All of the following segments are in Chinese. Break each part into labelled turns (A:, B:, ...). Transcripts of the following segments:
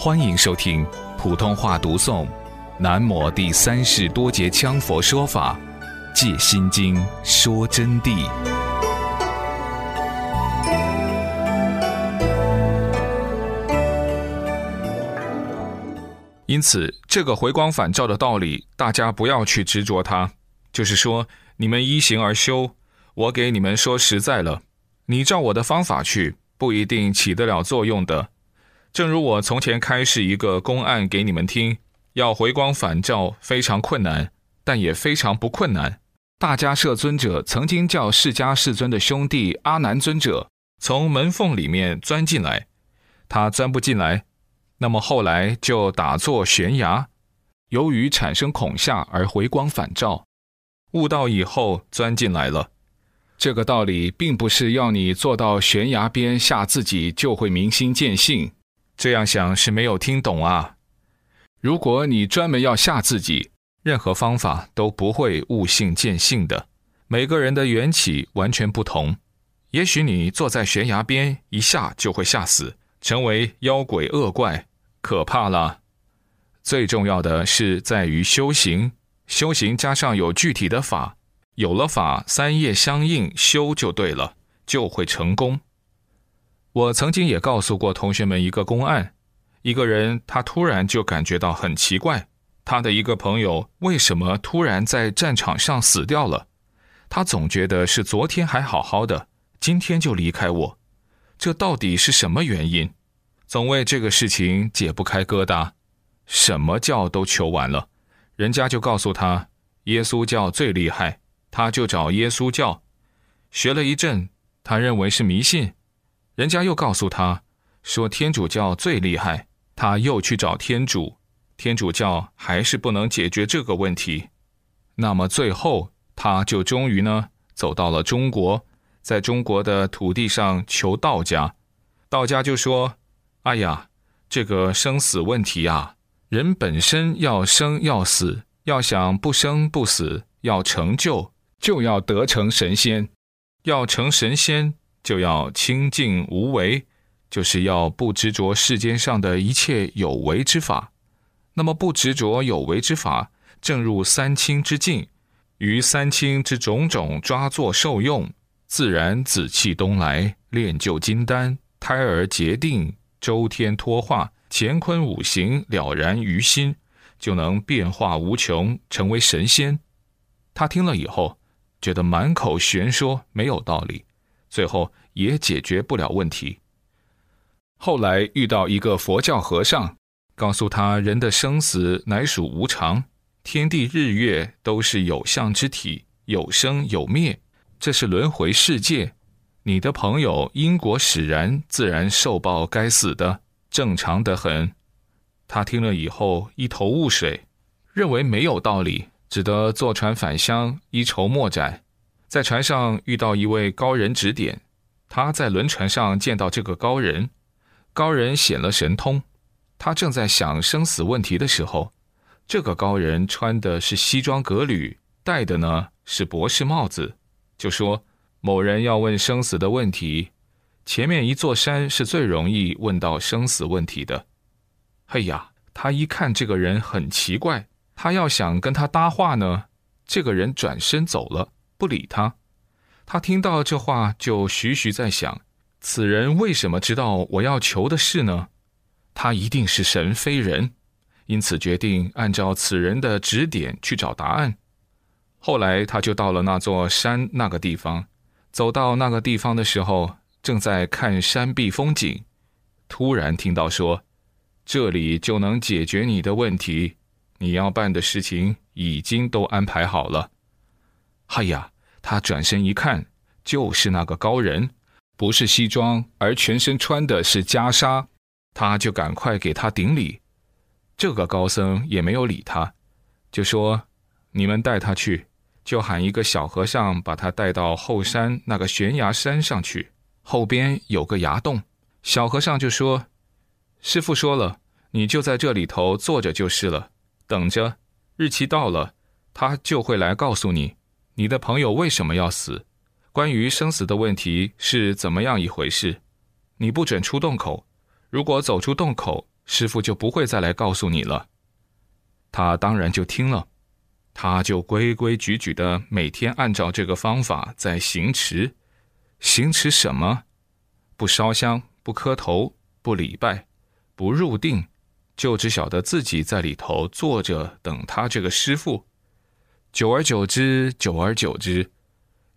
A: 欢迎收听普通话读诵《南摩第三世多杰羌佛说法·借心经》说真谛。因此，这个回光返照的道理，大家不要去执着它。就是说，你们依行而修，我给你们说实在了，你照我的方法去，不一定起得了作用的。正如我从前开示一个公案给你们听，要回光返照非常困难，但也非常不困难。大迦摄尊者曾经叫释迦世尊的兄弟阿难尊者从门缝里面钻进来，他钻不进来，那么后来就打坐悬崖，由于产生恐吓而回光返照，悟道以后钻进来了。这个道理并不是要你坐到悬崖边吓自己就会明心见性。这样想是没有听懂啊！如果你专门要吓自己，任何方法都不会悟性见性的。每个人的缘起完全不同，也许你坐在悬崖边一下就会吓死，成为妖鬼恶怪，可怕了。最重要的是在于修行，修行加上有具体的法，有了法三业相应，修就对了，就会成功。我曾经也告诉过同学们一个公案：一个人他突然就感觉到很奇怪，他的一个朋友为什么突然在战场上死掉了？他总觉得是昨天还好好的，今天就离开我，这到底是什么原因？总为这个事情解不开疙瘩，什么教都求完了，人家就告诉他耶稣教最厉害，他就找耶稣教，学了一阵，他认为是迷信。人家又告诉他，说天主教最厉害，他又去找天主，天主教还是不能解决这个问题。那么最后，他就终于呢走到了中国，在中国的土地上求道家，道家就说：“哎呀，这个生死问题啊，人本身要生要死，要想不生不死，要成就，就要得成神仙，要成神仙。”就要清净无为，就是要不执着世间上的一切有为之法。那么不执着有为之法，正入三清之境，于三清之种种抓作受用，自然紫气东来，炼就金丹，胎儿结定，周天脱化，乾坤五行了然于心，就能变化无穷，成为神仙。他听了以后，觉得满口玄说，没有道理。最后也解决不了问题。后来遇到一个佛教和尚，告诉他人的生死乃属无常，天地日月都是有相之体，有生有灭，这是轮回世界。你的朋友因果使然，自然受报该死的，正常的很。他听了以后一头雾水，认为没有道理，只得坐船返乡，一筹莫展。在船上遇到一位高人指点，他在轮船上见到这个高人，高人显了神通。他正在想生死问题的时候，这个高人穿的是西装革履，戴的呢是博士帽子，就说某人要问生死的问题，前面一座山是最容易问到生死问题的。嘿呀，他一看这个人很奇怪，他要想跟他搭话呢，这个人转身走了。不理他，他听到这话就徐徐在想：此人为什么知道我要求的事呢？他一定是神非人，因此决定按照此人的指点去找答案。后来他就到了那座山那个地方，走到那个地方的时候，正在看山壁风景，突然听到说：“这里就能解决你的问题，你要办的事情已经都安排好了。”哎呀！他转身一看，就是那个高人，不是西装，而全身穿的是袈裟。他就赶快给他顶礼。这个高僧也没有理他，就说：“你们带他去，就喊一个小和尚把他带到后山那个悬崖山上去，后边有个崖洞。”小和尚就说：“师傅说了，你就在这里头坐着就是了，等着，日期到了，他就会来告诉你。”你的朋友为什么要死？关于生死的问题是怎么样一回事？你不准出洞口，如果走出洞口，师傅就不会再来告诉你了。”他当然就听了，他就规规矩矩的每天按照这个方法在行持。行持什么？不烧香，不磕头，不礼拜，不入定，就只晓得自己在里头坐着等他这个师傅。久而久之，久而久之，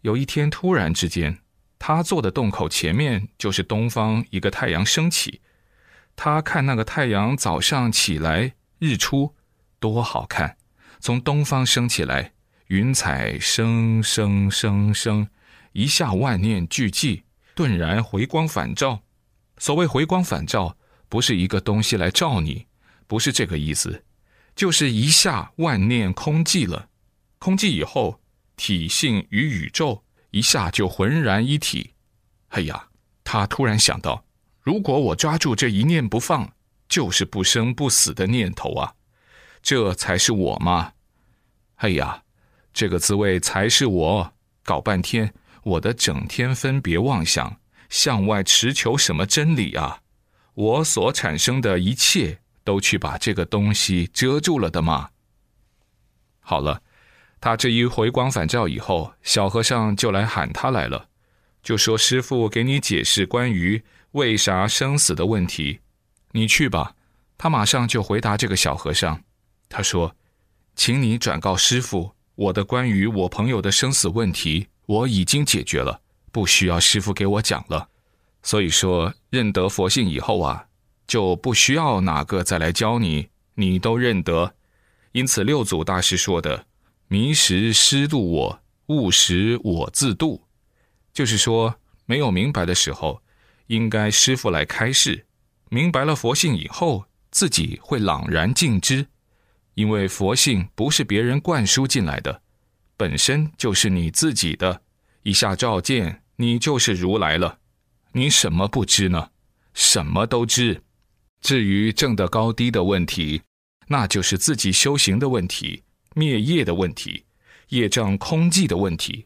A: 有一天突然之间，他坐的洞口前面就是东方一个太阳升起。他看那个太阳早上起来日出，多好看！从东方升起来，云彩升升升升，一下万念俱寂，顿然回光返照。所谓回光返照，不是一个东西来照你，不是这个意思，就是一下万念空寂了。空寂以后，体性与宇宙一下就浑然一体。哎呀，他突然想到，如果我抓住这一念不放，就是不生不死的念头啊，这才是我嘛。哎呀，这个滋味才是我。搞半天，我的整天分别妄想，向外持求什么真理啊？我所产生的一切，都去把这个东西遮住了的嘛。好了。他这一回光返照以后，小和尚就来喊他来了，就说：“师傅给你解释关于为啥生死的问题，你去吧。”他马上就回答这个小和尚，他说：“请你转告师傅，我的关于我朋友的生死问题，我已经解决了，不需要师傅给我讲了。所以说，认得佛性以后啊，就不需要哪个再来教你，你都认得。因此，六祖大师说的。”迷时师度我，悟时我自度，就是说，没有明白的时候，应该师傅来开示；明白了佛性以后，自己会朗然尽知。因为佛性不是别人灌输进来的，本身就是你自己的。一下照见，你就是如来了。你什么不知呢？什么都知。至于正的高低的问题，那就是自己修行的问题。灭业的问题，业障空寂的问题，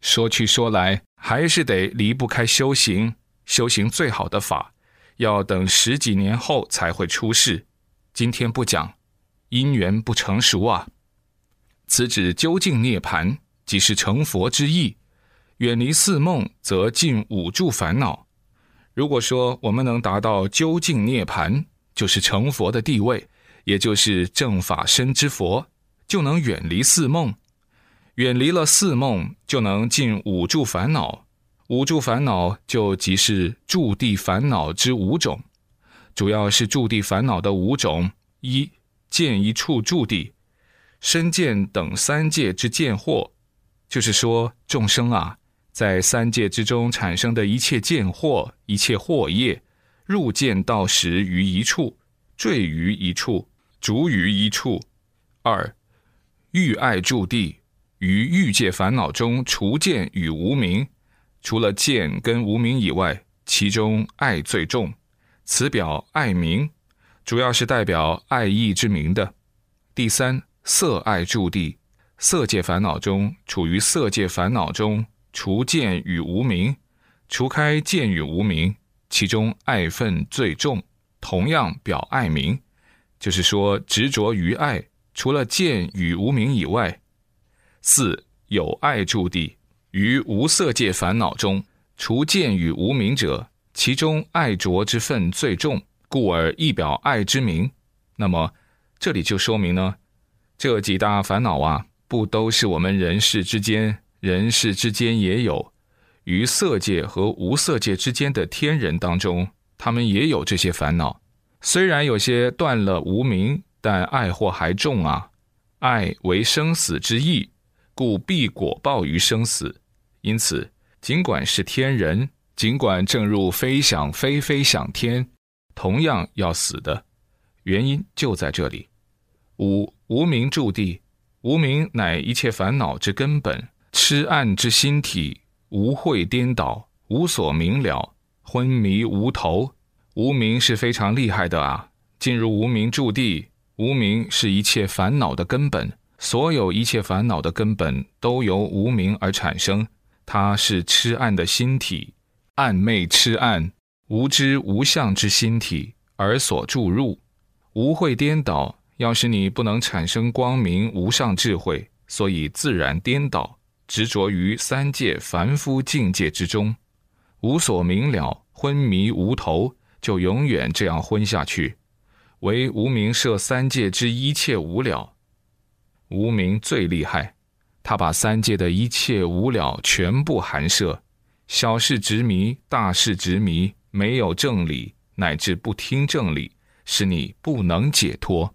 A: 说去说来，还是得离不开修行。修行最好的法，要等十几年后才会出世。今天不讲，因缘不成熟啊。此指究竟涅盘，即是成佛之意。远离四梦，则尽五住烦恼。如果说我们能达到究竟涅盘，就是成佛的地位，也就是正法身之佛。就能远离四梦，远离了四梦，就能尽五住烦恼。五住烦恼就即是住地烦恼之五种，主要是住地烦恼的五种：一见一处住地，身见等三界之见惑，就是说众生啊，在三界之中产生的一切见惑、一切惑业，入见到时于一处，坠于一处，逐于一处。二欲爱住地，于欲界烦恼中除见与无明，除了见跟无明以外，其中爱最重。此表爱名，主要是代表爱意之名的。第三，色爱住地，色界烦恼中处于色界烦恼中除见与无明，除开见与无明，其中爱分最重，同样表爱名，就是说执着于爱。除了见与无明以外，四有爱住地于无色界烦恼中，除见与无明者，其中爱着之分最重，故而一表爱之名。那么这里就说明呢，这几大烦恼啊，不都是我们人世之间，人世之间也有，于色界和无色界之间的天人当中，他们也有这些烦恼，虽然有些断了无明。但爱祸还重啊！爱为生死之意，故必果报于生死。因此，尽管是天人，尽管正入飞想飞飞想天，同样要死的。原因就在这里。五无名住地，无名乃一切烦恼之根本，痴暗之心体，无慧颠倒，无所明了，昏迷无头。无名是非常厉害的啊！进入无名住地。无名是一切烦恼的根本，所有一切烦恼的根本都由无名而产生。它是痴暗的心体，暗昧痴暗、无知无相之心体而所注入。无会颠倒，要使你不能产生光明无上智慧，所以自然颠倒，执着于三界凡夫境界之中，无所明了，昏迷无头，就永远这样昏下去。为无名摄三界之一切无了，无名最厉害，他把三界的一切无了全部含摄，小事执迷，大事执迷，没有正理，乃至不听正理。使你不能解脱。